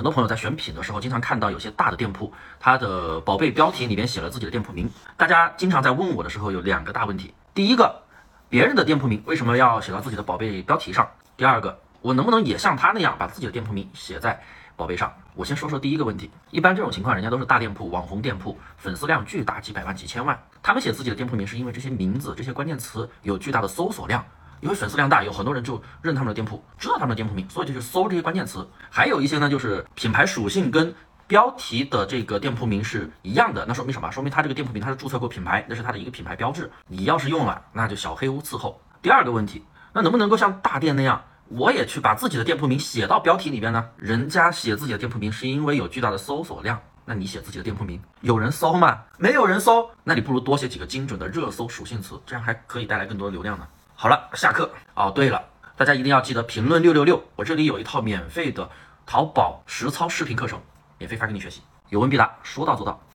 很多朋友在选品的时候，经常看到有些大的店铺，它的宝贝标题里面写了自己的店铺名。大家经常在问我的时候，有两个大问题：第一个，别人的店铺名为什么要写到自己的宝贝标题上？第二个，我能不能也像他那样把自己的店铺名写在宝贝上？我先说说第一个问题。一般这种情况，人家都是大店铺、网红店铺，粉丝量巨大，几百万、几千万。他们写自己的店铺名，是因为这些名字、这些关键词有巨大的搜索量。因为粉丝量大，有很多人就认他们的店铺，知道他们的店铺名，所以就去搜这些关键词。还有一些呢，就是品牌属性跟标题的这个店铺名是一样的，那说明什么？说明他这个店铺名他是注册过品牌，那是他的一个品牌标志。你要是用了，那就小黑屋伺候。第二个问题，那能不能够像大店那样，我也去把自己的店铺名写到标题里边呢？人家写自己的店铺名是因为有巨大的搜索量，那你写自己的店铺名，有人搜吗？没有人搜，那你不如多写几个精准的热搜属性词，这样还可以带来更多的流量呢。好了，下课哦。对了，大家一定要记得评论六六六，我这里有一套免费的淘宝实操视频课程，免费发给你学习，有问必答，说到做到。